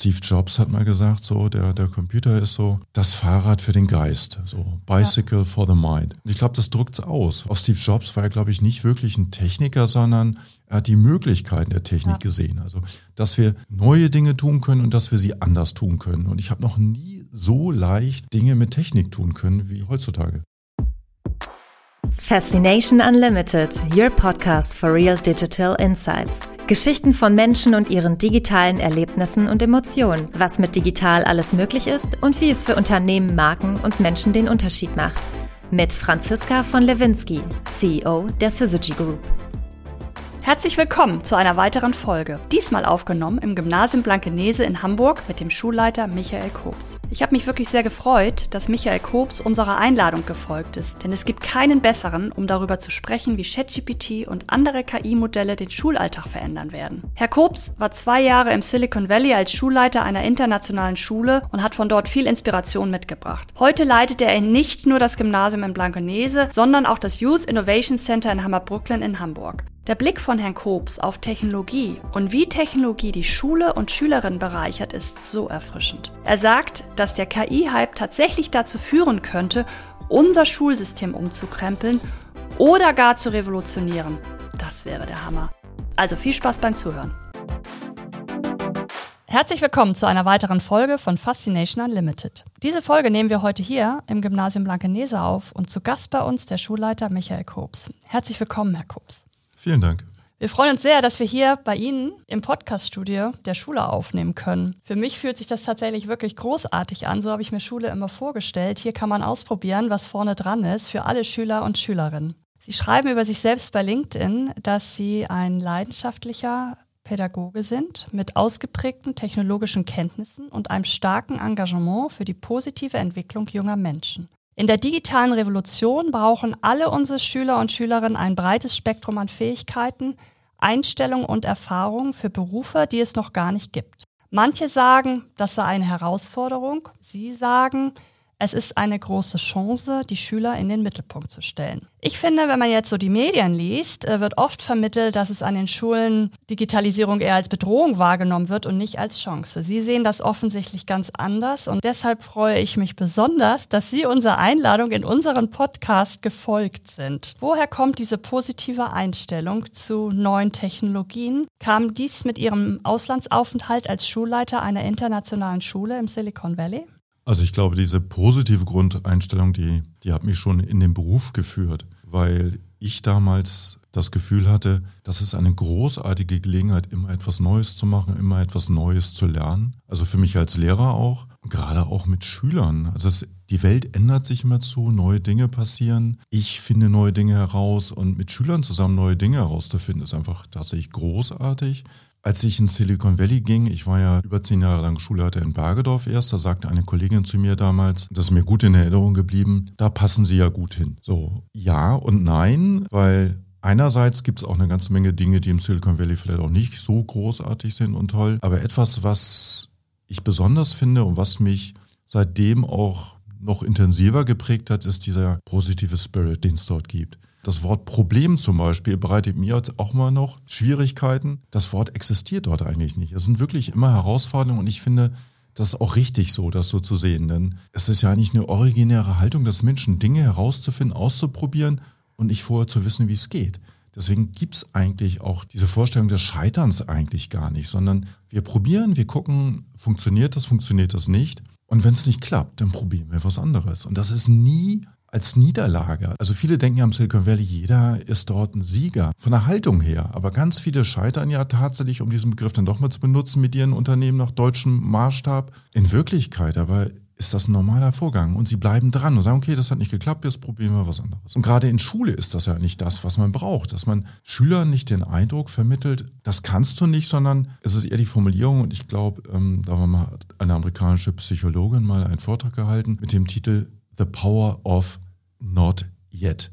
Steve Jobs hat mal gesagt, so, der, der Computer ist so das Fahrrad für den Geist, so Bicycle ja. for the Mind. Und ich glaube, das drückt es aus. Auch Steve Jobs war ja, glaube ich, nicht wirklich ein Techniker, sondern er hat die Möglichkeiten der Technik ja. gesehen. Also, dass wir neue Dinge tun können und dass wir sie anders tun können. Und ich habe noch nie so leicht Dinge mit Technik tun können wie heutzutage. Fascination Unlimited, your podcast for real digital insights. Geschichten von Menschen und ihren digitalen Erlebnissen und Emotionen, was mit digital alles möglich ist und wie es für Unternehmen, Marken und Menschen den Unterschied macht. Mit Franziska von Lewinsky, CEO der Syzygy Group. Herzlich willkommen zu einer weiteren Folge. Diesmal aufgenommen im Gymnasium Blankenese in Hamburg mit dem Schulleiter Michael Kobs. Ich habe mich wirklich sehr gefreut, dass Michael Kobs unserer Einladung gefolgt ist, denn es gibt keinen besseren, um darüber zu sprechen, wie ChatGPT und andere KI-Modelle den Schulalltag verändern werden. Herr Kobs war zwei Jahre im Silicon Valley als Schulleiter einer internationalen Schule und hat von dort viel Inspiration mitgebracht. Heute leitet er nicht nur das Gymnasium in Blankenese, sondern auch das Youth Innovation Center in Hammer-Brooklyn in Hamburg. Der Blick von Herrn Kobs auf Technologie und wie Technologie die Schule und Schülerinnen bereichert, ist so erfrischend. Er sagt, dass der KI-Hype tatsächlich dazu führen könnte, unser Schulsystem umzukrempeln oder gar zu revolutionieren. Das wäre der Hammer. Also viel Spaß beim Zuhören. Herzlich willkommen zu einer weiteren Folge von Fascination Unlimited. Diese Folge nehmen wir heute hier im Gymnasium Blankenese auf und zu Gast bei uns der Schulleiter Michael Kobs. Herzlich willkommen, Herr Kobs. Vielen Dank. Wir freuen uns sehr, dass wir hier bei Ihnen im Podcaststudio der Schule aufnehmen können. Für mich fühlt sich das tatsächlich wirklich großartig an. So habe ich mir Schule immer vorgestellt. Hier kann man ausprobieren, was vorne dran ist für alle Schüler und Schülerinnen. Sie schreiben über sich selbst bei LinkedIn, dass Sie ein leidenschaftlicher Pädagoge sind mit ausgeprägten technologischen Kenntnissen und einem starken Engagement für die positive Entwicklung junger Menschen. In der digitalen Revolution brauchen alle unsere Schüler und Schülerinnen ein breites Spektrum an Fähigkeiten, Einstellungen und Erfahrungen für Berufe, die es noch gar nicht gibt. Manche sagen, das sei eine Herausforderung. Sie sagen, es ist eine große Chance, die Schüler in den Mittelpunkt zu stellen. Ich finde, wenn man jetzt so die Medien liest, äh, wird oft vermittelt, dass es an den Schulen Digitalisierung eher als Bedrohung wahrgenommen wird und nicht als Chance. Sie sehen das offensichtlich ganz anders und deshalb freue ich mich besonders, dass Sie unserer Einladung in unseren Podcast gefolgt sind. Woher kommt diese positive Einstellung zu neuen Technologien? Kam dies mit Ihrem Auslandsaufenthalt als Schulleiter einer internationalen Schule im Silicon Valley? Also ich glaube, diese positive Grundeinstellung, die, die hat mich schon in den Beruf geführt, weil ich damals das Gefühl hatte, das ist eine großartige Gelegenheit, immer etwas Neues zu machen, immer etwas Neues zu lernen. Also für mich als Lehrer auch, gerade auch mit Schülern. Also es, die Welt ändert sich immer zu, neue Dinge passieren. Ich finde neue Dinge heraus und mit Schülern zusammen neue Dinge herauszufinden, ist einfach tatsächlich großartig. Als ich in Silicon Valley ging, ich war ja über zehn Jahre lang Schulleiter in Bergedorf erst, da sagte eine Kollegin zu mir damals, das ist mir gut in Erinnerung geblieben, da passen Sie ja gut hin. So, ja und nein, weil einerseits gibt es auch eine ganze Menge Dinge, die im Silicon Valley vielleicht auch nicht so großartig sind und toll, aber etwas, was ich besonders finde und was mich seitdem auch noch intensiver geprägt hat, ist dieser positive Spirit, den es dort gibt. Das Wort Problem zum Beispiel bereitet mir jetzt auch mal noch Schwierigkeiten. Das Wort existiert dort eigentlich nicht. Es sind wirklich immer Herausforderungen und ich finde, das ist auch richtig so, das so zu sehen. Denn es ist ja eigentlich eine originäre Haltung des Menschen, Dinge herauszufinden, auszuprobieren und nicht vorher zu wissen, wie es geht. Deswegen gibt es eigentlich auch diese Vorstellung des Scheiterns eigentlich gar nicht, sondern wir probieren, wir gucken, funktioniert das, funktioniert das nicht. Und wenn es nicht klappt, dann probieren wir was anderes. Und das ist nie als Niederlage. Also viele denken ja am Silicon Valley, jeder ist dort ein Sieger von der Haltung her. Aber ganz viele scheitern ja tatsächlich, um diesen Begriff dann doch mal zu benutzen, mit ihren Unternehmen nach deutschem Maßstab. In Wirklichkeit aber ist das ein normaler Vorgang und sie bleiben dran und sagen, okay, das hat nicht geklappt, jetzt probieren wir was anderes. Und gerade in Schule ist das ja nicht das, was man braucht, dass man Schülern nicht den Eindruck vermittelt, das kannst du nicht, sondern es ist eher die Formulierung und ich glaube, ähm, da mal eine amerikanische Psychologin mal einen Vortrag gehalten mit dem Titel The Power of Not Yet.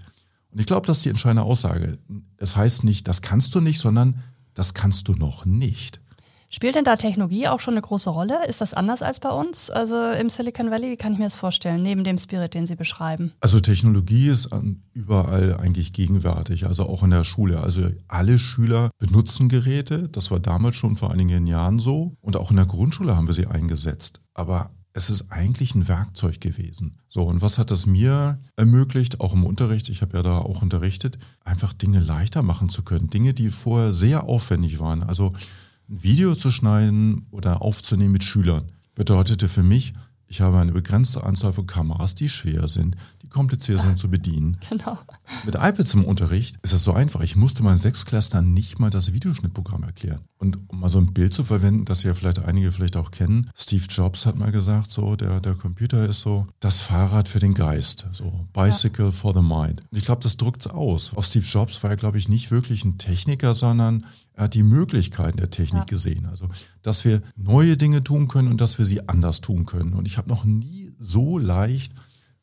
Und ich glaube, das ist die entscheidende Aussage. Es heißt nicht, das kannst du nicht, sondern das kannst du noch nicht. Spielt denn da Technologie auch schon eine große Rolle? Ist das anders als bei uns? Also im Silicon Valley, wie kann ich mir das vorstellen, neben dem Spirit, den Sie beschreiben? Also Technologie ist überall eigentlich gegenwärtig, also auch in der Schule. Also alle Schüler benutzen Geräte, das war damals schon vor einigen Jahren so. Und auch in der Grundschule haben wir sie eingesetzt. Aber es ist eigentlich ein Werkzeug gewesen. So, und was hat das mir ermöglicht, auch im Unterricht, ich habe ja da auch unterrichtet, einfach Dinge leichter machen zu können. Dinge, die vorher sehr aufwendig waren. Also ein Video zu schneiden oder aufzunehmen mit Schülern bedeutete für mich, ich habe eine begrenzte Anzahl von Kameras, die schwer sind, die kompliziert sind zu bedienen. Genau. Mit iPads im Unterricht ist es so einfach. Ich musste meinen Sechsklässlern nicht mal das Videoschnittprogramm erklären. Und um mal so ein Bild zu verwenden, das ja vielleicht einige vielleicht auch kennen, Steve Jobs hat mal gesagt, so der, der Computer ist so das Fahrrad für den Geist, so Bicycle ja. for the Mind. Und ich glaube, das drückt es aus. Auch Steve Jobs war ja, glaube ich, nicht wirklich ein Techniker, sondern er hat die Möglichkeiten der Technik ja. gesehen. Also, dass wir neue Dinge tun können und dass wir sie anders tun können. Und ich habe noch nie so leicht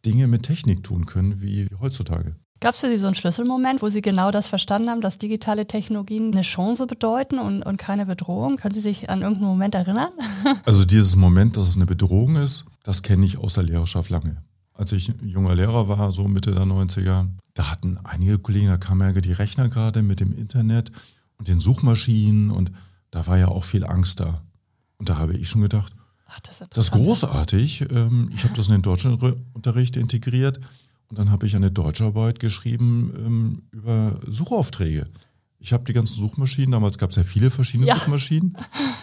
Dinge mit Technik tun können wie heutzutage. Gab es für Sie so einen Schlüsselmoment, wo Sie genau das verstanden haben, dass digitale Technologien eine Chance bedeuten und, und keine Bedrohung? Können Sie sich an irgendeinen Moment erinnern? Also dieses Moment, dass es eine Bedrohung ist, das kenne ich aus der Lehrerschaft lange. Als ich junger Lehrer war, so Mitte der 90er, da hatten einige Kollegen, da kamen ja die Rechner gerade mit dem Internet und den Suchmaschinen und da war ja auch viel Angst da. Und da habe ich schon gedacht, Ach, das, ist das, ist großartig. Ähm, ich habe das in den deutschen Unterricht integriert und dann habe ich eine Deutscharbeit geschrieben ähm, über Suchaufträge. Ich habe die ganzen Suchmaschinen, damals gab es ja viele verschiedene ja. Suchmaschinen,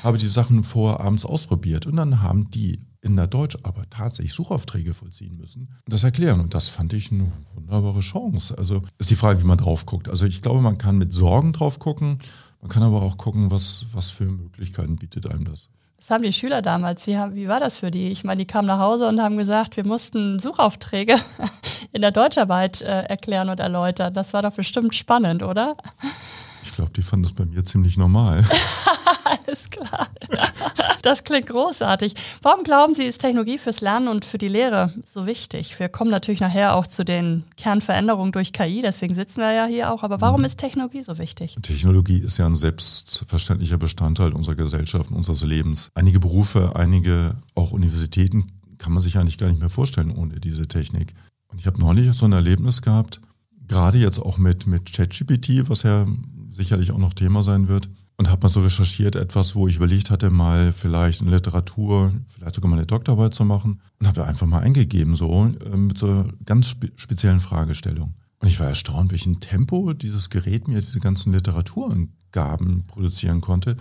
habe die Sachen vor abends ausprobiert und dann haben die in der Deutscharbeit tatsächlich Suchaufträge vollziehen müssen und das erklären. Und das fand ich eine wunderbare Chance. Also ist die Frage, wie man drauf guckt. Also ich glaube, man kann mit Sorgen drauf gucken, man kann aber auch gucken, was, was für Möglichkeiten bietet einem das. Was haben die Schüler damals? Wie, wie war das für die? Ich meine, die kamen nach Hause und haben gesagt, wir mussten Suchaufträge in der Deutscharbeit äh, erklären und erläutern. Das war doch bestimmt spannend, oder? Ich glaube, die fanden das bei mir ziemlich normal. Alles klar. Das klingt großartig. Warum glauben Sie, ist Technologie fürs Lernen und für die Lehre so wichtig? Wir kommen natürlich nachher auch zu den Kernveränderungen durch KI, deswegen sitzen wir ja hier auch. Aber warum mhm. ist Technologie so wichtig? Technologie ist ja ein selbstverständlicher Bestandteil unserer Gesellschaft, unseres Lebens. Einige Berufe, einige auch Universitäten kann man sich eigentlich gar nicht mehr vorstellen ohne diese Technik. Und ich habe neulich so ein Erlebnis gehabt, gerade jetzt auch mit, mit ChatGPT, was ja sicherlich auch noch Thema sein wird. Und habe mal so recherchiert, etwas, wo ich überlegt hatte, mal vielleicht in Literatur, vielleicht sogar mal eine Doktorarbeit zu machen. Und habe einfach mal eingegeben, so äh, mit so ganz spe speziellen Fragestellungen. Und ich war erstaunt, welchen Tempo dieses Gerät mir diese ganzen Literaturangaben produzieren konnte,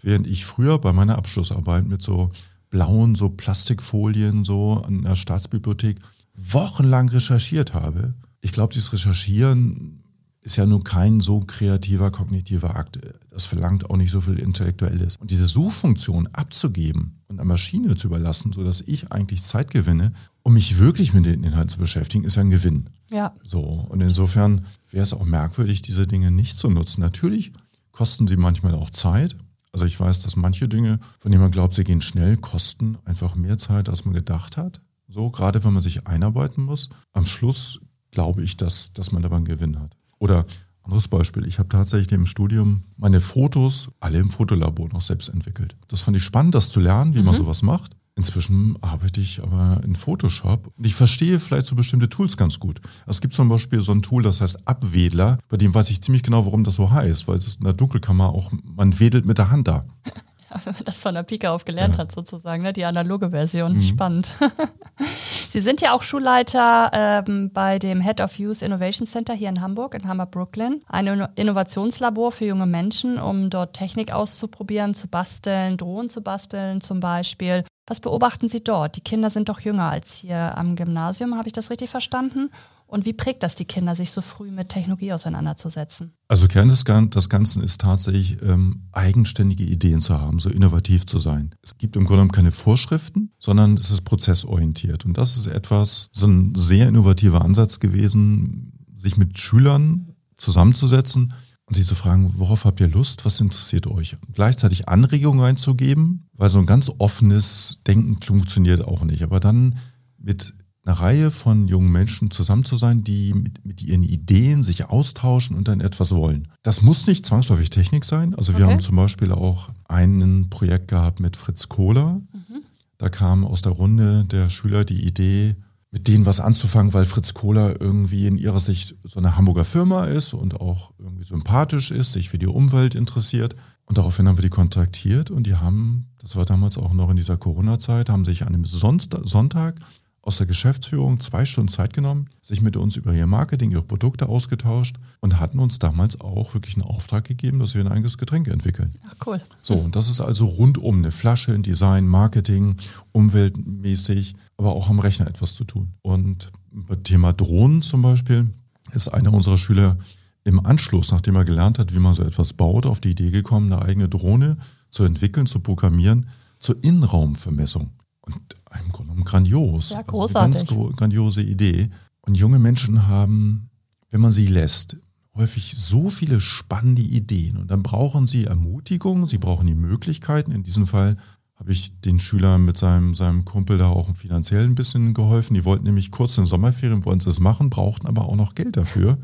während ich früher bei meiner Abschlussarbeit mit so blauen, so Plastikfolien so an der Staatsbibliothek wochenlang recherchiert habe. Ich glaube, dieses Recherchieren ist ja nun kein so kreativer kognitiver Akt. Das verlangt auch nicht so viel Intellektuelles. Und diese Suchfunktion abzugeben und einer Maschine zu überlassen, sodass ich eigentlich Zeit gewinne, um mich wirklich mit den Inhalten zu beschäftigen, ist ja ein Gewinn. Ja. So. Und insofern wäre es auch merkwürdig, diese Dinge nicht zu nutzen. Natürlich kosten sie manchmal auch Zeit. Also ich weiß, dass manche Dinge, von denen man glaubt, sie gehen schnell, kosten einfach mehr Zeit, als man gedacht hat. So, gerade wenn man sich einarbeiten muss. Am Schluss glaube ich, dass, dass man dabei einen Gewinn hat. Oder anderes Beispiel, ich habe tatsächlich im Studium meine Fotos alle im Fotolabor noch selbst entwickelt. Das fand ich spannend, das zu lernen, wie mhm. man sowas macht. Inzwischen arbeite ich aber in Photoshop und ich verstehe vielleicht so bestimmte Tools ganz gut. Es gibt zum Beispiel so ein Tool, das heißt Abwedler, bei dem weiß ich ziemlich genau, warum das so heißt, weil es in der Dunkelkammer auch, man wedelt mit der Hand da. wenn man das von der Pike auf gelernt ja. hat, sozusagen, ne? die analoge Version. Mhm. Spannend. Sie sind ja auch Schulleiter ähm, bei dem Head of Youth Innovation Center hier in Hamburg, in Hammer Brooklyn. Ein Innovationslabor für junge Menschen, um dort Technik auszuprobieren, zu basteln, Drohnen zu basteln zum Beispiel. Was beobachten Sie dort? Die Kinder sind doch jünger als hier am Gymnasium, habe ich das richtig verstanden? Und wie prägt das die Kinder, sich so früh mit Technologie auseinanderzusetzen? Also Kern des, des Ganzen ist tatsächlich, ähm, eigenständige Ideen zu haben, so innovativ zu sein. Es gibt im Grunde genommen keine Vorschriften, sondern es ist prozessorientiert. Und das ist etwas, so ein sehr innovativer Ansatz gewesen, sich mit Schülern zusammenzusetzen und sie zu fragen, worauf habt ihr Lust, was interessiert euch? Gleichzeitig Anregungen einzugeben, weil so ein ganz offenes Denken funktioniert auch nicht. Aber dann mit eine Reihe von jungen Menschen zusammen zu sein, die mit, mit, ihren Ideen sich austauschen und dann etwas wollen. Das muss nicht zwangsläufig Technik sein. Also wir okay. haben zum Beispiel auch ein Projekt gehabt mit Fritz Kohler. Mhm. Da kam aus der Runde der Schüler die Idee, mit denen was anzufangen, weil Fritz Kohler irgendwie in ihrer Sicht so eine Hamburger Firma ist und auch irgendwie sympathisch ist, sich für die Umwelt interessiert. Und daraufhin haben wir die kontaktiert und die haben, das war damals auch noch in dieser Corona-Zeit, haben sich an einem Sonntag aus der Geschäftsführung zwei Stunden Zeit genommen, sich mit uns über ihr Marketing, ihre Produkte ausgetauscht und hatten uns damals auch wirklich einen Auftrag gegeben, dass wir ein eigenes Getränk entwickeln. Ach cool. So, und das ist also rundum eine Flasche, ein Design, Marketing, umweltmäßig, aber auch am Rechner etwas zu tun. Und beim Thema Drohnen zum Beispiel ist einer unserer Schüler im Anschluss, nachdem er gelernt hat, wie man so etwas baut, auf die Idee gekommen, eine eigene Drohne zu entwickeln, zu programmieren, zur Innenraumvermessung. Und im Grunde genommen grandios. Ja, großartig. Also ganz grandiose Idee. Und junge Menschen haben, wenn man sie lässt, häufig so viele spannende Ideen. Und dann brauchen sie Ermutigung, sie brauchen die Möglichkeiten. In diesem Fall habe ich den Schülern mit seinem, seinem Kumpel da auch finanziell ein bisschen geholfen. Die wollten nämlich kurz in den Sommerferien, wollten sie es machen, brauchten aber auch noch Geld dafür.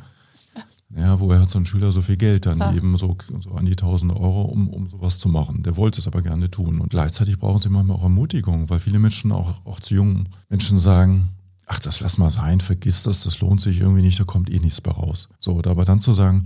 Ja, woher hat so ein Schüler so viel Geld dann ja. eben so, so an die 1000 Euro, um, um sowas zu machen? Der wollte es aber gerne tun. Und gleichzeitig brauchen sie manchmal auch Ermutigung, weil viele Menschen, auch, auch zu jungen Menschen sagen, ach, das lass mal sein, vergiss das, das lohnt sich irgendwie nicht, da kommt eh nichts bei raus. So, aber dann zu sagen,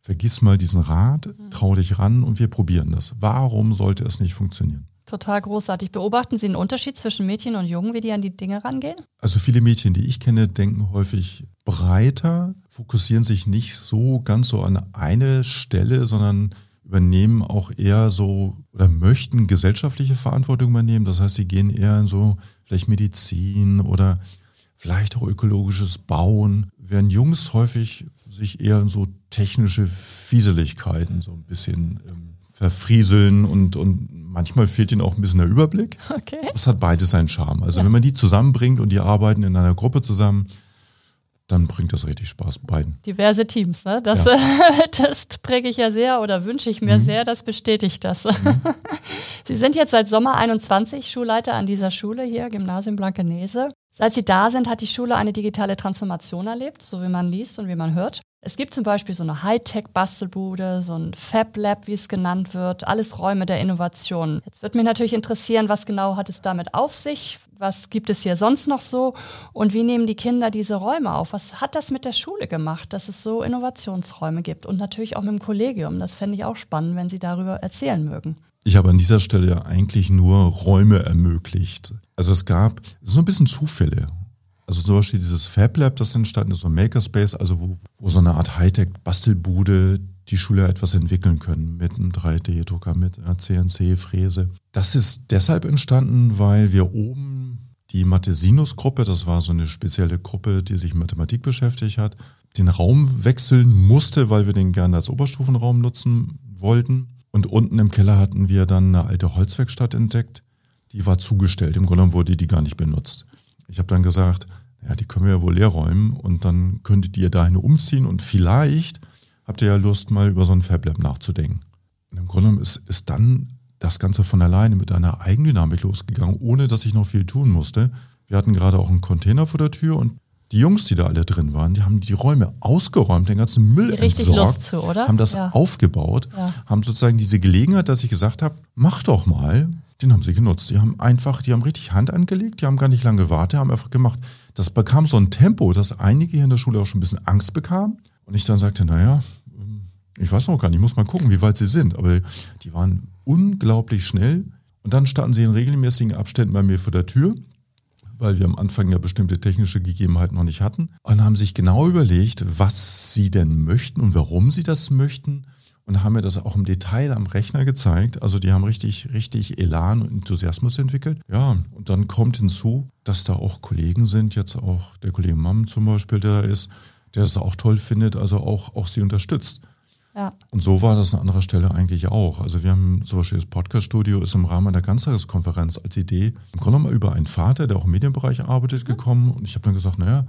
vergiss mal diesen Rat, mhm. trau dich ran und wir probieren das. Warum sollte es nicht funktionieren? Total großartig. Beobachten Sie einen Unterschied zwischen Mädchen und Jungen, wie die an die Dinge rangehen? Also viele Mädchen, die ich kenne, denken häufig breiter, fokussieren sich nicht so ganz so an eine Stelle, sondern übernehmen auch eher so oder möchten gesellschaftliche Verantwortung übernehmen. Das heißt, sie gehen eher in so vielleicht Medizin oder vielleicht auch ökologisches Bauen, während Jungs häufig sich eher in so technische Fieseligkeiten so ein bisschen ähm, verfrieseln und, und manchmal fehlt ihnen auch ein bisschen der Überblick. Okay. Das hat beides seinen Charme. Also ja. wenn man die zusammenbringt und die arbeiten in einer Gruppe zusammen, dann bringt das richtig Spaß beiden. Diverse Teams, ne? Das, ja. das präge ich ja sehr oder wünsche ich mir mhm. sehr, das bestätigt das. Mhm. Sie sind jetzt seit Sommer 21 Schulleiter an dieser Schule hier, Gymnasium Blankenese. Seit Sie da sind, hat die Schule eine digitale Transformation erlebt, so wie man liest und wie man hört. Es gibt zum Beispiel so eine Hightech-Bastelbude, so ein Fab Lab, wie es genannt wird, alles Räume der Innovation. Jetzt wird mich natürlich interessieren, was genau hat es damit auf sich? Was gibt es hier sonst noch so? Und wie nehmen die Kinder diese Räume auf? Was hat das mit der Schule gemacht, dass es so Innovationsräume gibt? Und natürlich auch mit dem Kollegium. Das fände ich auch spannend, wenn Sie darüber erzählen mögen. Ich habe an dieser Stelle eigentlich nur Räume ermöglicht. Also es gab, sind ein bisschen Zufälle. Also zum Beispiel dieses Fab Lab, das entstanden ist, so ein Makerspace, also wo, wo so eine Art Hightech-Bastelbude die Schüler etwas entwickeln können mit einem 3D-Drucker, mit einer CNC-Fräse. Das ist deshalb entstanden, weil wir oben die Mathe-Sinus-Gruppe, das war so eine spezielle Gruppe, die sich mit Mathematik beschäftigt hat, den Raum wechseln musste, weil wir den gerne als Oberstufenraum nutzen wollten. Und unten im Keller hatten wir dann eine alte Holzwerkstatt entdeckt. Die war zugestellt. Im Grunde wurde die gar nicht benutzt. Ich habe dann gesagt, ja, die können wir ja wohl leer räumen und dann könntet ihr dahin umziehen und vielleicht habt ihr ja Lust, mal über so ein FabLab nachzudenken. Und im Grunde ist, ist dann das Ganze von alleine mit einer Eigendynamik losgegangen, ohne dass ich noch viel tun musste. Wir hatten gerade auch einen Container vor der Tür und die Jungs, die da alle drin waren, die haben die Räume ausgeräumt, den ganzen Müll Richtig entsorgt, Lust zu, oder? haben das ja. aufgebaut, ja. haben sozusagen diese Gelegenheit, dass ich gesagt habe, mach doch mal, den haben sie genutzt. Die haben einfach, die haben richtig Hand angelegt, die haben gar nicht lange gewartet, haben einfach gemacht. Das bekam so ein Tempo, dass einige hier in der Schule auch schon ein bisschen Angst bekamen. Und ich dann sagte, naja, ich weiß noch gar nicht, ich muss mal gucken, wie weit sie sind. Aber die waren unglaublich schnell. Und dann standen sie in regelmäßigen Abständen bei mir vor der Tür, weil wir am Anfang ja bestimmte technische Gegebenheiten noch nicht hatten. Und haben sich genau überlegt, was sie denn möchten und warum sie das möchten und haben mir das auch im Detail am Rechner gezeigt. Also die haben richtig, richtig Elan und Enthusiasmus entwickelt. Ja, und dann kommt hinzu, dass da auch Kollegen sind, jetzt auch der Kollege Mamm zum Beispiel, der da ist, der das auch toll findet, also auch, auch sie unterstützt. Ja. Und so war das an anderer Stelle eigentlich auch. Also wir haben zum Beispiel das Podcast-Studio ist im Rahmen einer Ganztageskonferenz als Idee im Grunde genommen über einen Vater, der auch im Medienbereich arbeitet, mhm. gekommen. Und ich habe dann gesagt, naja,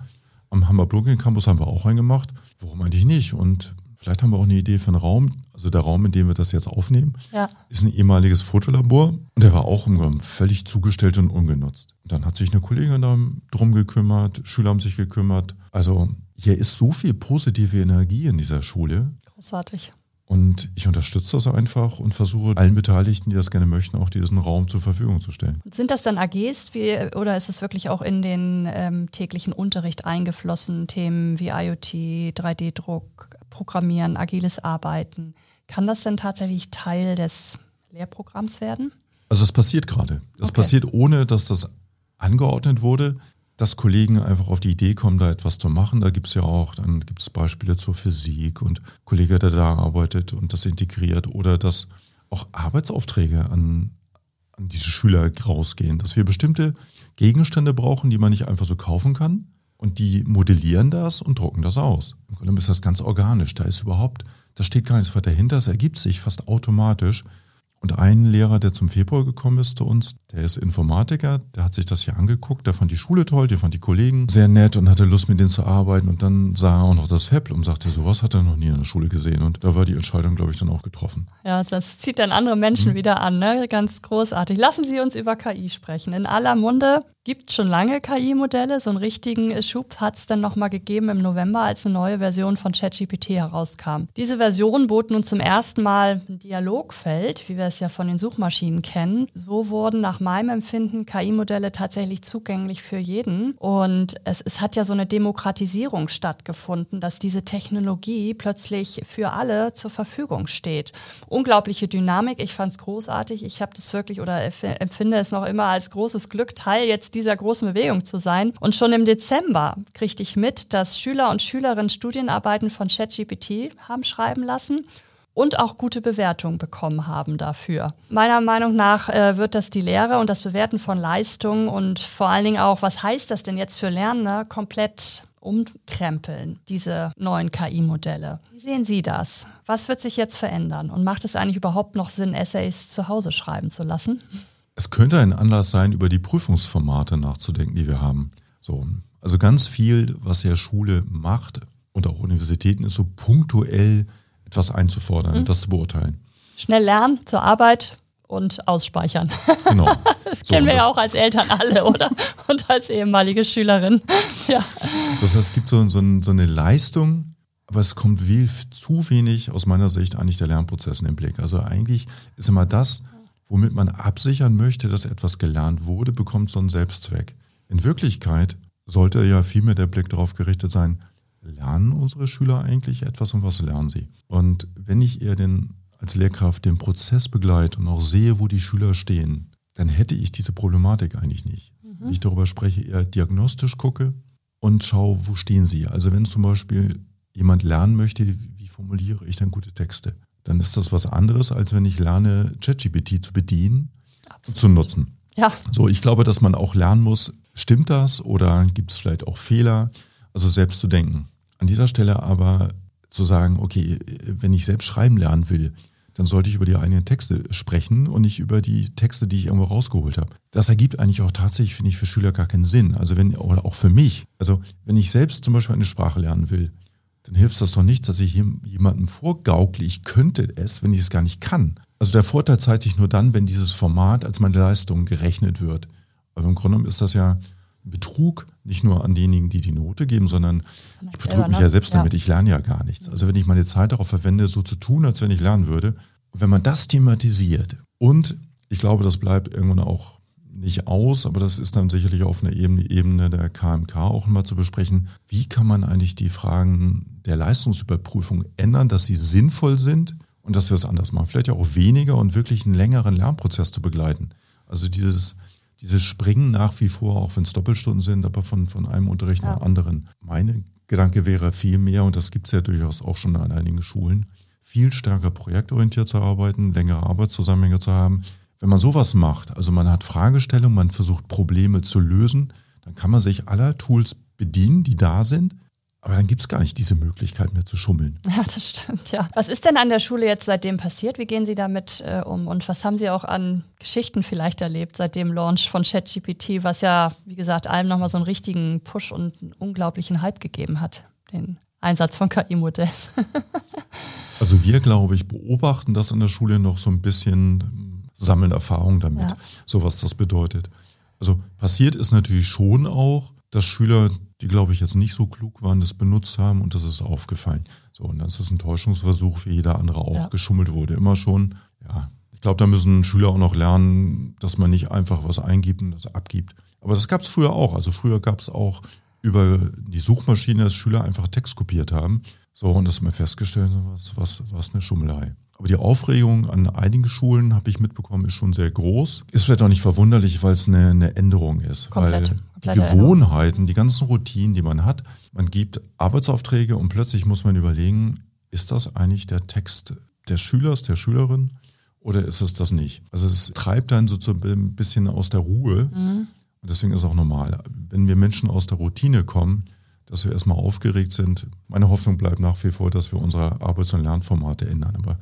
am Hamburg Campus haben wir auch einen gemacht. Warum eigentlich nicht? Und Vielleicht haben wir auch eine Idee für einen Raum. Also der Raum, in dem wir das jetzt aufnehmen, ja. ist ein ehemaliges Fotolabor und der war auch im völlig zugestellt und ungenutzt. Und dann hat sich eine Kollegin darum gekümmert, Schüler haben sich gekümmert. Also hier ist so viel positive Energie in dieser Schule. Großartig. Und ich unterstütze das einfach und versuche allen Beteiligten, die das gerne möchten, auch diesen Raum zur Verfügung zu stellen. Sind das dann AGs wie, oder ist es wirklich auch in den ähm, täglichen Unterricht eingeflossen, Themen wie IoT, 3D-Druck, Programmieren, agiles Arbeiten? Kann das denn tatsächlich Teil des Lehrprogramms werden? Also es passiert gerade. Es Okay. passiert ohne, dass das angeordnet wurde, dass Kollegen einfach auf die Idee kommen, da etwas zu machen. Da gibt es ja auch, dann gibt es Beispiele zur Physik und Kollege, der da arbeitet und das integriert oder dass auch Arbeitsaufträge an, an diese Schüler rausgehen, dass wir bestimmte Gegenstände brauchen, die man nicht einfach so kaufen kann und die modellieren das und drucken das aus. Im Grunde ist das ganz organisch. Da ist überhaupt, da steht gar nichts weiter dahinter. Es ergibt sich fast automatisch. Und ein Lehrer, der zum Februar gekommen ist zu uns, der ist Informatiker, der hat sich das hier angeguckt, der fand die Schule toll, der fand die Kollegen sehr nett und hatte Lust mit denen zu arbeiten. Und dann sah er auch noch das Fab und sagte, sowas hat er noch nie in der Schule gesehen. Und da war die Entscheidung, glaube ich, dann auch getroffen. Ja, das zieht dann andere Menschen wieder an, ne? Ganz großartig. Lassen Sie uns über KI sprechen. In aller Munde gibt schon lange KI-Modelle. So einen richtigen Schub hat es dann nochmal gegeben im November, als eine neue Version von ChatGPT herauskam. Diese Version bot nun zum ersten Mal ein Dialogfeld, wie wir es ja von den Suchmaschinen kennen. So wurden nach meinem Empfinden KI-Modelle tatsächlich zugänglich für jeden. Und es, es hat ja so eine Demokratisierung stattgefunden, dass diese Technologie plötzlich für alle zur Verfügung steht. Unglaubliche Dynamik. Ich fand es großartig. Ich habe das wirklich oder empf- empfinde es noch immer als großes Glück, Teil jetzt dieser großen Bewegung zu sein. Und schon im Dezember kriegte ich mit, dass Schüler und Schülerinnen Studienarbeiten von ChatGPT haben schreiben lassen und auch gute Bewertungen bekommen haben dafür. Meiner Meinung nach äh, wird das die Lehre und das Bewerten von Leistungen und vor allen Dingen auch, was heißt das denn jetzt für Lernende, komplett umkrempeln, diese neuen KI-Modelle. Wie sehen Sie das? Was wird sich jetzt verändern? Und macht es eigentlich überhaupt noch Sinn, Essays zu Hause schreiben zu lassen? Es könnte ein Anlass sein, über die Prüfungsformate nachzudenken, die wir haben. So, also ganz viel, was ja Schule macht und auch Universitäten, ist so punktuell etwas einzufordern, das zu beurteilen. Schnell lernen zur Arbeit und ausspeichern. Genau. Das kennen wir ja auch als Eltern alle, oder? Und als ehemalige Schülerin. Ja. Das heißt, es gibt so, so, so eine Leistung, aber es kommt viel zu wenig aus meiner Sicht eigentlich der Lernprozess in den Blick. Also eigentlich ist immer das, womit man absichern möchte, dass etwas gelernt wurde, bekommt so einen Selbstzweck. In Wirklichkeit sollte ja vielmehr der Blick darauf gerichtet sein, lernen unsere Schüler eigentlich etwas und was lernen sie? Und wenn ich eher den, als Lehrkraft den Prozess begleite und auch sehe, wo die Schüler stehen, dann hätte ich diese Problematik eigentlich nicht. Wenn ich darüber spreche, eher diagnostisch gucke und schaue, wo stehen sie. Also wenn zum Beispiel jemand lernen möchte, wie, wie formuliere ich dann gute Texte, dann ist das was anderes, als wenn ich lerne, ChatGPT zu bedienen und zu nutzen. Ja, So, ich glaube, dass man auch lernen muss, stimmt das oder gibt es vielleicht auch Fehler? Also selbst zu denken. An dieser Stelle aber zu sagen, okay, wenn ich selbst schreiben lernen will, dann sollte ich über die eigenen Texte sprechen und nicht über die Texte, die ich irgendwo rausgeholt habe. Das ergibt eigentlich auch tatsächlich, finde ich, für Schüler gar keinen Sinn. Also wenn, oder auch für mich. Also wenn ich selbst zum Beispiel eine Sprache lernen will, dann hilft das doch nichts, dass ich jem- jemandem vorgaukle, ich könnte es, wenn ich es gar nicht kann. Also der Vorteil zeigt sich nur dann, wenn dieses Format als meine Leistung gerechnet wird. Aber im Grunde genommen ist das ja Betrug nicht nur an diejenigen, die die Note geben, sondern ich betrüge mich ne? ja selbst damit, ich lerne ja gar nichts. Also wenn ich meine Zeit darauf verwende, so zu tun, als wenn ich lernen würde, wenn man das thematisiert und ich glaube, das bleibt irgendwann auch nicht aus, aber das ist dann sicherlich auf einer Ebene, Ebene der KMK auch mal zu besprechen. Wie kann man eigentlich die Fragen der Leistungsüberprüfung ändern, dass sie sinnvoll sind und dass wir es anders machen? Vielleicht ja auch weniger und wirklich einen längeren Lernprozess zu begleiten. Also dieses, dieses Springen nach wie vor, auch wenn es Doppelstunden sind, aber von, von einem Unterricht Ja. nach anderen. Meine Gedanke wäre viel mehr, und das gibt es ja durchaus auch schon an einigen Schulen, viel stärker projektorientiert zu arbeiten, längere Arbeitszusammenhänge zu haben. Wenn man sowas macht, also man hat Fragestellungen, man versucht Probleme zu lösen, dann kann man sich aller Tools bedienen, die da sind, aber dann gibt es gar nicht diese Möglichkeit mehr zu schummeln. Ja, das stimmt, ja. Was ist denn an der Schule jetzt seitdem passiert? Wie gehen Sie damit äh, um? Und was haben Sie auch an Geschichten vielleicht erlebt seit dem Launch von ChatGPT, was ja, wie gesagt, allem nochmal so einen richtigen Push und einen unglaublichen Hype gegeben hat, den Einsatz von KI-Modellen? Also wir, glaube ich, beobachten das an der Schule noch so ein bisschen, sammeln Erfahrung damit, Ja. so was das bedeutet. Also passiert ist natürlich schon auch, dass Schüler, die glaube ich jetzt nicht so klug waren, das benutzt haben und das ist aufgefallen. So, und das ist ein Täuschungsversuch, wie jeder andere auch. Ja. Geschummelt wurde immer schon. Ja, ich glaube, da müssen Schüler auch noch lernen, dass man nicht einfach was eingibt und das abgibt. Aber das gab es früher auch. Also früher gab es auch über die Suchmaschine, dass Schüler einfach Text kopiert haben. So, und das haben wir festgestellt, was, was, was eine Schummelei. Aber die Aufregung an einigen Schulen, habe ich mitbekommen, ist schon sehr groß. Ist vielleicht auch nicht verwunderlich, weil es eine, eine Änderung ist. Komplett. Weil die Gewohnheiten, die ganzen Routinen, die man hat, man gibt Arbeitsaufträge und plötzlich muss man überlegen, ist das eigentlich der Text des Schülers, der Schülerin oder ist es das nicht? Also es treibt dann so ein bisschen aus der Ruhe. Mhm. Deswegen ist es auch normal. Wenn wir Menschen aus der Routine kommen, dass wir erstmal aufgeregt sind. Meine Hoffnung bleibt nach wie vor, dass wir unsere Arbeits- und Lernformate ändern. Aber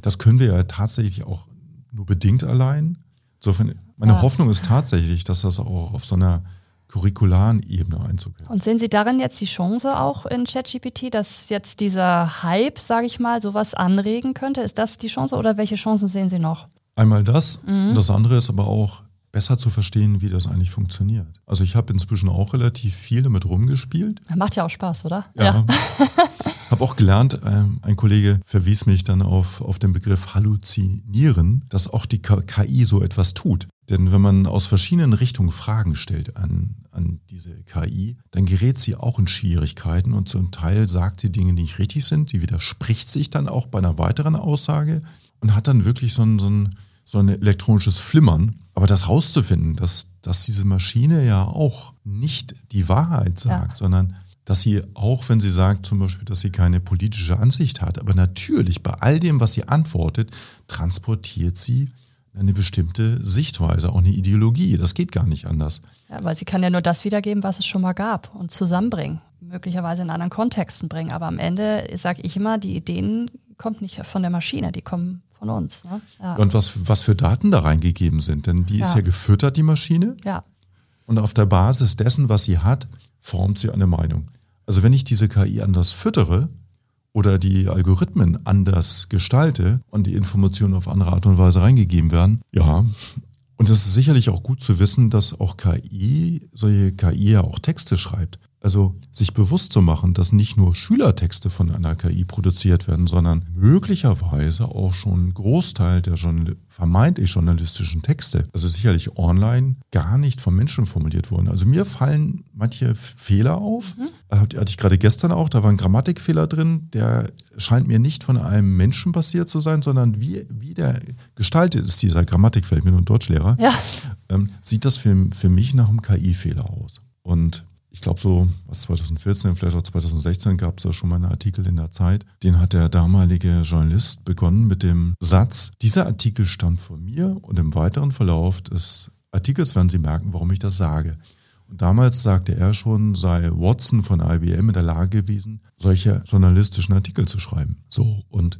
das können wir ja tatsächlich auch nur bedingt allein. Insofern, meine ja. Hoffnung ist tatsächlich, dass das auch auf so einer curricularen Ebene Einzug hält. Und sehen Sie darin jetzt die Chance auch in ChatGPT, dass jetzt dieser Hype, sage ich mal, sowas anregen könnte? Ist das die Chance oder welche Chancen sehen Sie noch? Einmal das. Mhm. Das andere ist aber auch, besser zu verstehen, wie das eigentlich funktioniert. Also ich habe inzwischen auch relativ viel damit rumgespielt. Macht ja auch Spaß, oder? Ja. ja. habe auch gelernt, ähm, ein Kollege verwies mich dann auf, auf den Begriff Halluzinieren, dass auch die KI so etwas tut. Denn wenn man aus verschiedenen Richtungen Fragen stellt an, an diese KI, dann gerät sie auch in Schwierigkeiten und zum Teil sagt sie Dinge, die nicht richtig sind. Die widerspricht sich dann auch bei einer weiteren Aussage und hat dann wirklich so ein, so ein, so ein elektronisches Flimmern. Aber das rauszufinden, dass, dass diese Maschine ja auch nicht die Wahrheit sagt, ja. sondern dass sie auch, wenn sie sagt zum Beispiel, dass sie keine politische Ansicht hat, aber natürlich bei all dem, was sie antwortet, transportiert sie eine bestimmte Sichtweise, auch eine Ideologie. Das geht gar nicht anders. Ja, weil sie kann ja nur das wiedergeben, was es schon mal gab und zusammenbringen, möglicherweise in anderen Kontexten bringen. Aber am Ende sage ich immer, die Ideen kommen nicht von der Maschine, die kommen von uns. Ne? Ja. Und was, was für Daten da reingegeben sind, denn die ja. ist ja gefüttert, die Maschine. Ja. Und auf der Basis dessen, was sie hat, formt sie eine Meinung. Also wenn ich diese KI anders füttere oder die Algorithmen anders gestalte und die Informationen auf andere Art und Weise reingegeben werden, ja. Und es ist sicherlich auch gut zu wissen, dass auch KI, solche KI ja auch Texte schreibt. Also sich bewusst zu machen, dass nicht nur Schülertexte von einer KI produziert werden, sondern möglicherweise auch schon ein Großteil der Journal vermeintlich journalistischen Texte, also sicherlich online, gar nicht von Menschen formuliert wurden. Also mir fallen manche Fehler auf. Mhm. Hatte ich gerade gestern auch, da war ein Grammatikfehler drin, der scheint mir nicht von einem Menschen basiert zu sein, sondern wie, wie der gestaltet ist, dieser Grammatikfehler, ich bin nur ein Deutschlehrer, ja. ähm, sieht das für, für mich nach einem KI-Fehler aus. Und ich glaube so, was 2014, vielleicht auch 2016 gab es da schon mal einen Artikel in der Zeit, den hat der damalige Journalist begonnen mit dem Satz, dieser Artikel stammt von mir und im weiteren Verlauf des Artikels werden Sie merken, warum ich das sage. Und damals sagte er schon, sei Watson von IBM in der Lage gewesen, solche journalistischen Artikel zu schreiben. So, und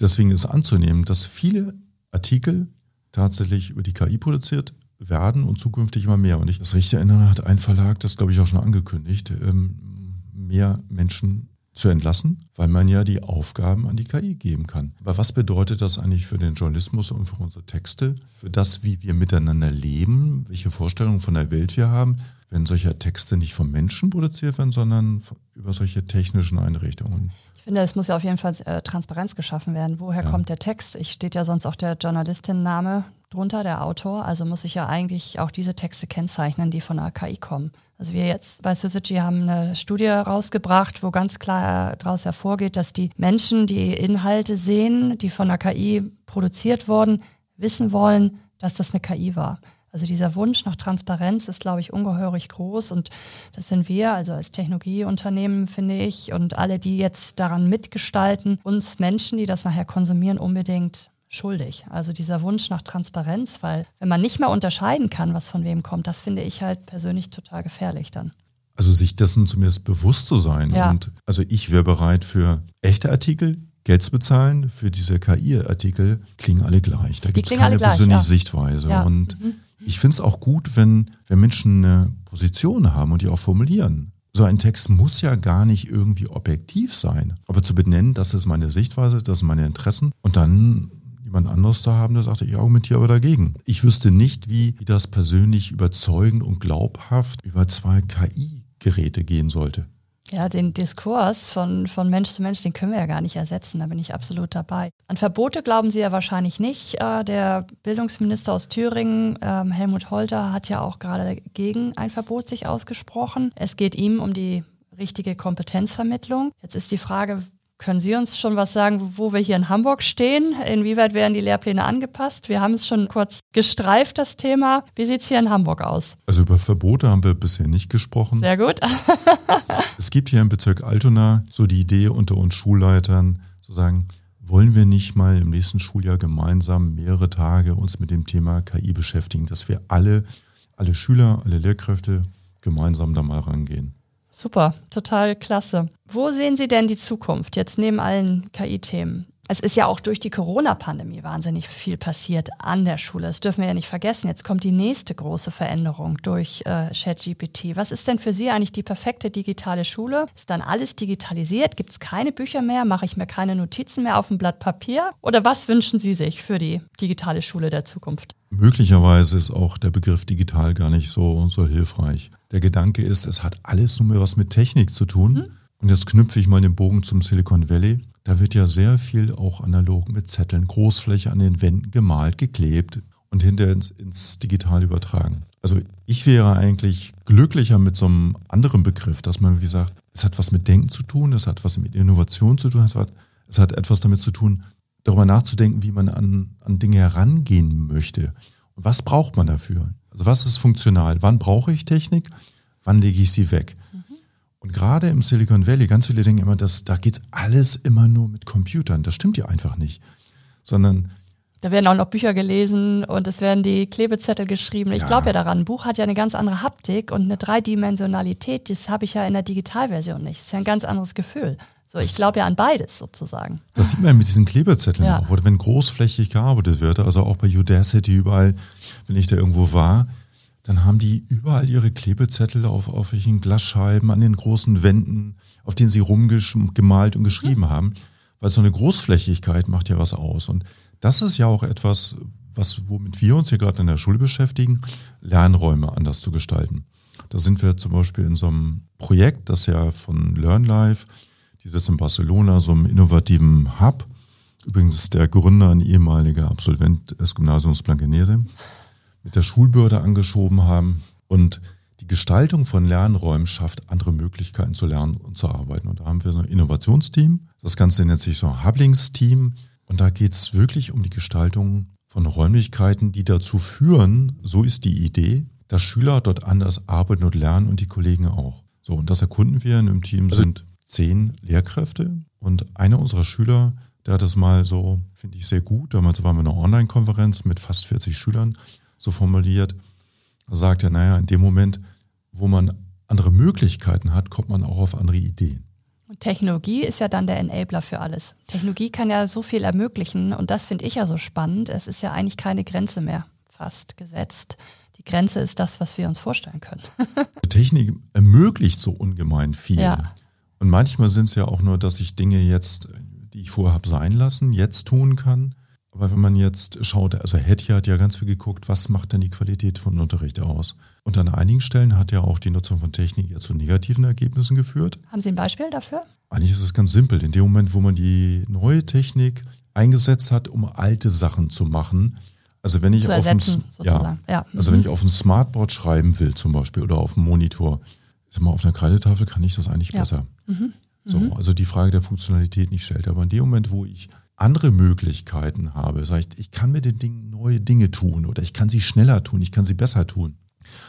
deswegen ist anzunehmen, dass viele Artikel tatsächlich über die KI produziert werden und zukünftig immer mehr. Und ich das richtig erinnere, hat ein Verlag, das glaube ich auch schon angekündigt, ähm, mehr Menschen zu entlassen, weil man ja die Aufgaben an die KI geben kann. Aber was bedeutet das eigentlich für den Journalismus und für unsere Texte, für das, wie wir miteinander leben, welche Vorstellungen von der Welt wir haben, wenn solche Texte nicht vom Menschen produziert werden, sondern über solche technischen Einrichtungen? Ich finde, es muss ja auf jeden Fall äh, Transparenz geschaffen werden. Woher ja. kommt der Text? Ich steht ja sonst auch der Journalistin-Name drunter, der Autor. Also muss ich ja eigentlich auch diese Texte kennzeichnen, die von der KI kommen. Also wir jetzt bei Syzygy haben eine Studie rausgebracht, wo ganz klar daraus hervorgeht, dass die Menschen, die Inhalte sehen, die von der KI produziert wurden, wissen wollen, dass das eine KI war. Also dieser Wunsch nach Transparenz ist, glaube ich, ungeheurig groß und das sind wir, also als Technologieunternehmen, finde ich, und alle, die jetzt daran mitgestalten, uns Menschen, die das nachher konsumieren, unbedingt schuldig. Also dieser Wunsch nach Transparenz, weil wenn man nicht mehr unterscheiden kann, was von wem kommt, das finde ich halt persönlich total gefährlich dann. Also sich dessen zumindest bewusst zu sein. Ja. Und also ich wäre bereit für echte Artikel Geld zu bezahlen. Für diese KI-Artikel klingen alle gleich. Da gibt es keine gleich, persönliche ja. Sichtweise. Ja. Und mhm. ich finde es auch gut, wenn, wenn Menschen eine Position haben und die auch formulieren. So ein Text muss ja gar nicht irgendwie objektiv sein. Aber zu benennen, das ist meine Sichtweise, das sind meine Interessen. Und dann jemand anderes da haben, der sagte, ich argumentiere aber dagegen. Ich wüsste nicht, wie das persönlich überzeugend und glaubhaft über zwei KI-Geräte gehen sollte. Ja, den Diskurs von, von Mensch zu Mensch, den können wir ja gar nicht ersetzen, da bin ich absolut dabei. An Verbote glauben Sie ja wahrscheinlich nicht. Äh, der Bildungsminister aus Thüringen, ähm, Helmut Holter, hat ja auch gerade gegen ein Verbot sich ausgesprochen. Es geht ihm um die richtige Kompetenzvermittlung. Jetzt ist die Frage, können Sie uns schon was sagen, wo wir hier in Hamburg stehen? Inwieweit werden die Lehrpläne angepasst? Wir haben es schon kurz gestreift, das Thema. Wie sieht es hier in Hamburg aus? Also über Verbote haben wir bisher nicht gesprochen. Sehr gut. es gibt hier im Bezirk Altona so die Idee unter uns Schulleitern zu sagen, wollen wir nicht mal im nächsten Schuljahr gemeinsam mehrere Tage uns mit dem Thema KI beschäftigen, dass wir alle, alle Schüler, alle Lehrkräfte gemeinsam da mal rangehen. Super, total klasse. Wo sehen Sie denn die Zukunft jetzt neben allen KI-Themen? Es ist ja auch durch die Corona-Pandemie wahnsinnig viel passiert an der Schule. Das dürfen wir ja nicht vergessen. Jetzt kommt die nächste große Veränderung durch äh, ChatGPT. Was ist denn für Sie eigentlich die perfekte digitale Schule? Ist dann alles digitalisiert? Gibt es keine Bücher mehr? Mache ich mir keine Notizen mehr auf dem Blatt Papier? Oder was wünschen Sie sich für die digitale Schule der Zukunft? Möglicherweise ist auch der Begriff digital gar nicht so, so hilfreich. Der Gedanke ist, es hat alles nur mehr was mit Technik zu tun. Mhm. Und jetzt knüpfe ich mal den Bogen zum Silicon Valley. Da wird ja sehr viel auch analog mit Zetteln, Großfläche an den Wänden gemalt, geklebt und hinterher ins, ins Digital übertragen. Also ich wäre eigentlich glücklicher mit so einem anderen Begriff, dass man, wie gesagt, es hat was mit Denken zu tun, es hat was mit Innovation zu tun, es hat, es hat etwas damit zu tun, darüber nachzudenken, wie man an, an Dinge herangehen möchte. Und was braucht man dafür? Also was ist funktional? Wann brauche ich Technik? Wann lege ich sie weg? Und gerade im Silicon Valley, ganz viele denken immer, dass da geht's alles immer nur mit Computern. Das stimmt ja einfach nicht. Sondern da werden auch noch Bücher gelesen und es werden die Klebezettel geschrieben. Ich ja. glaube ja daran, ein Buch hat ja eine ganz andere Haptik und eine Dreidimensionalität, das habe ich ja in der Digitalversion nicht. Das ist ja ein ganz anderes Gefühl. So, ich glaube ja an beides sozusagen. Das sieht man mit diesen Klebezetteln ja. auch, oder wenn großflächig gearbeitet wird, also auch bei Udacity überall, wenn ich da irgendwo war, dann haben die überall ihre Klebezettel auf, auf welchen Glasscheiben, an den großen Wänden, auf denen sie rumgemalt und geschrieben mhm. haben. Weil so eine Großflächigkeit macht ja was aus. Und das ist ja auch etwas, was, womit wir uns hier gerade in der Schule beschäftigen, Lernräume anders zu gestalten. Da sind wir zum Beispiel in so einem Projekt, das ja von LearnLife, die sitzt in Barcelona, so einem innovativen Hub. Übrigens ist der Gründer ein ehemaliger Absolvent des Gymnasiums Blankenese mit der Schulbürde angeschoben haben. Und die Gestaltung von Lernräumen schafft andere Möglichkeiten zu lernen und zu arbeiten. Und da haben wir so ein Innovationsteam. Das Ganze nennt sich so ein Hublings-Team. Und da geht es wirklich um die Gestaltung von Räumlichkeiten, die dazu führen, so ist die Idee, dass Schüler dort anders arbeiten und lernen und die Kollegen auch. So, und das erkunden wir. Im Team also sind zehn Lehrkräfte und einer unserer Schüler, der hat das mal so, finde ich, sehr gut. Damals waren wir in einer Online-Konferenz mit fast 40 Schülern so formuliert, sagt er, naja, in dem Moment, wo man andere Möglichkeiten hat, kommt man auch auf andere Ideen. Und Technologie ist ja dann der Enabler für alles. Technologie kann ja so viel ermöglichen und das finde ich ja so spannend. Es ist ja eigentlich keine Grenze mehr fast gesetzt. Die Grenze ist das, was wir uns vorstellen können. Technik ermöglicht so ungemein viel. Ja. Und manchmal sind es ja auch nur, dass ich Dinge jetzt, die ich vorher habe sein lassen, jetzt tun kann. Aber wenn man jetzt schaut, also Hetty hat ja ganz viel geguckt, was macht denn die Qualität von Unterricht aus? Und an einigen Stellen hat ja auch die Nutzung von Technik ja zu negativen Ergebnissen geführt. Haben Sie ein Beispiel dafür? Eigentlich ist es ganz simpel. In dem Moment, wo man die neue Technik eingesetzt hat, um alte Sachen zu machen, also wenn ich, auf, ein, ja, ja. Also mhm. wenn ich auf ein Smartboard schreiben will zum Beispiel oder auf dem Monitor, sag mal, auf einer Kreidetafel kann ich das eigentlich ja. besser. Mhm. So, mhm. also die Frage der Funktionalität nicht stellt. Aber in dem Moment, wo ich andere Möglichkeiten habe, sage ich, ich kann mit den Dingen neue Dinge tun oder ich kann sie schneller tun, ich kann sie besser tun,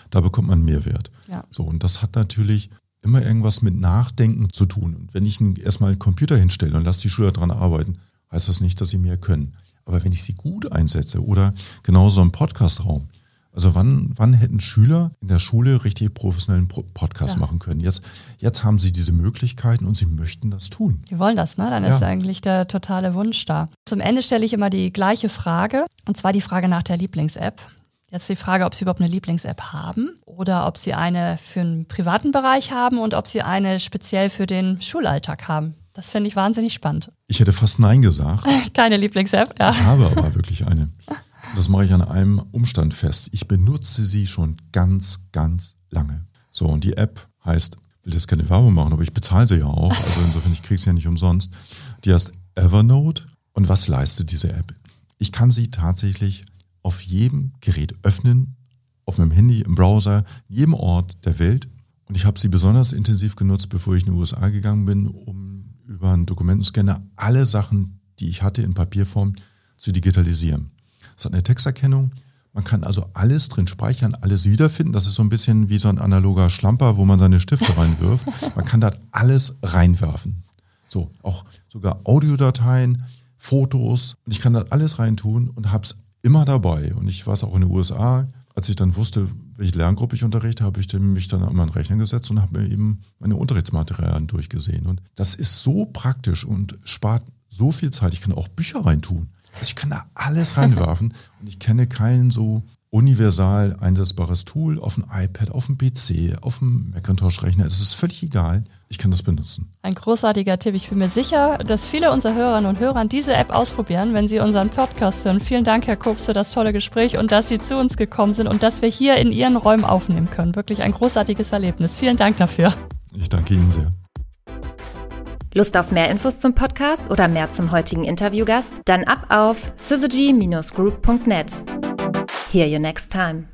da bekommt man Mehrwert. Ja. So, und das hat natürlich immer irgendwas mit Nachdenken zu tun. Und wenn ich erstmal einen Computer hinstelle und lasse die Schüler daran arbeiten, heißt das nicht, dass sie mehr können. Aber wenn ich sie gut einsetze oder genauso im Podcastraum, also wann, wann hätten Schüler in der Schule richtig professionellen Podcast ja. machen können? Jetzt, jetzt haben sie diese Möglichkeiten und sie möchten das tun. Die wollen das, ne? Dann ja. ist eigentlich der totale Wunsch da. Zum Ende stelle ich immer die gleiche Frage, und zwar die Frage nach der Lieblings-App. Jetzt die Frage, ob Sie überhaupt eine Lieblings-App haben oder ob Sie eine für einen privaten Bereich haben und ob Sie eine speziell für den Schulalltag haben. Das finde ich wahnsinnig spannend. Ich hätte fast Nein gesagt. Keine Lieblings-App, ja. Ich habe aber wirklich eine. Das mache ich an einem Umstand fest. Ich benutze sie schon ganz, ganz lange. So, und die App heißt, ich will jetzt keine Werbung machen, aber ich bezahle sie ja auch. Also insofern, ich kriege sie ja nicht umsonst. Die heißt Evernote. Und was leistet diese App? Ich kann sie tatsächlich auf jedem Gerät öffnen, auf meinem Handy, im Browser, jedem Ort der Welt. Und ich habe sie besonders intensiv genutzt, bevor ich in die USA gegangen bin, um über einen Dokumentenscanner alle Sachen, die ich hatte in Papierform, zu digitalisieren. Es hat eine Texterkennung. Man kann also alles drin speichern, alles wiederfinden. Das ist so ein bisschen wie so ein analoger Schlamper, wo man seine Stifte reinwirft. Man kann da alles reinwerfen. So, auch sogar Audiodateien, Fotos. Und ich kann da alles reintun und habe es immer dabei. Und ich war es auch in den USA. Als ich dann wusste, welche Lerngruppe ich unterrichte, habe ich mich dann an meinen Rechner gesetzt und habe mir eben meine Unterrichtsmaterialien durchgesehen. Und das ist so praktisch und spart so viel Zeit. Ich kann auch Bücher reintun. Also ich kann da alles reinwerfen und ich kenne kein so universal einsetzbares Tool auf dem iPad, auf dem PC, auf dem Macintosh-Rechner. Es ist völlig egal. Ich kann das benutzen. Ein großartiger Tipp. Ich bin mir sicher, dass viele unserer Hörerinnen und Hörer diese App ausprobieren, wenn sie unseren Podcast hören. Vielen Dank, Herr Kops, für das tolle Gespräch und dass Sie zu uns gekommen sind und dass wir hier in Ihren Räumen aufnehmen können. Wirklich ein großartiges Erlebnis. Vielen Dank dafür. Ich danke Ihnen sehr. Lust auf mehr Infos zum Podcast oder mehr zum heutigen Interviewgast? Dann ab auf syzygy-group.net. Hear you next time.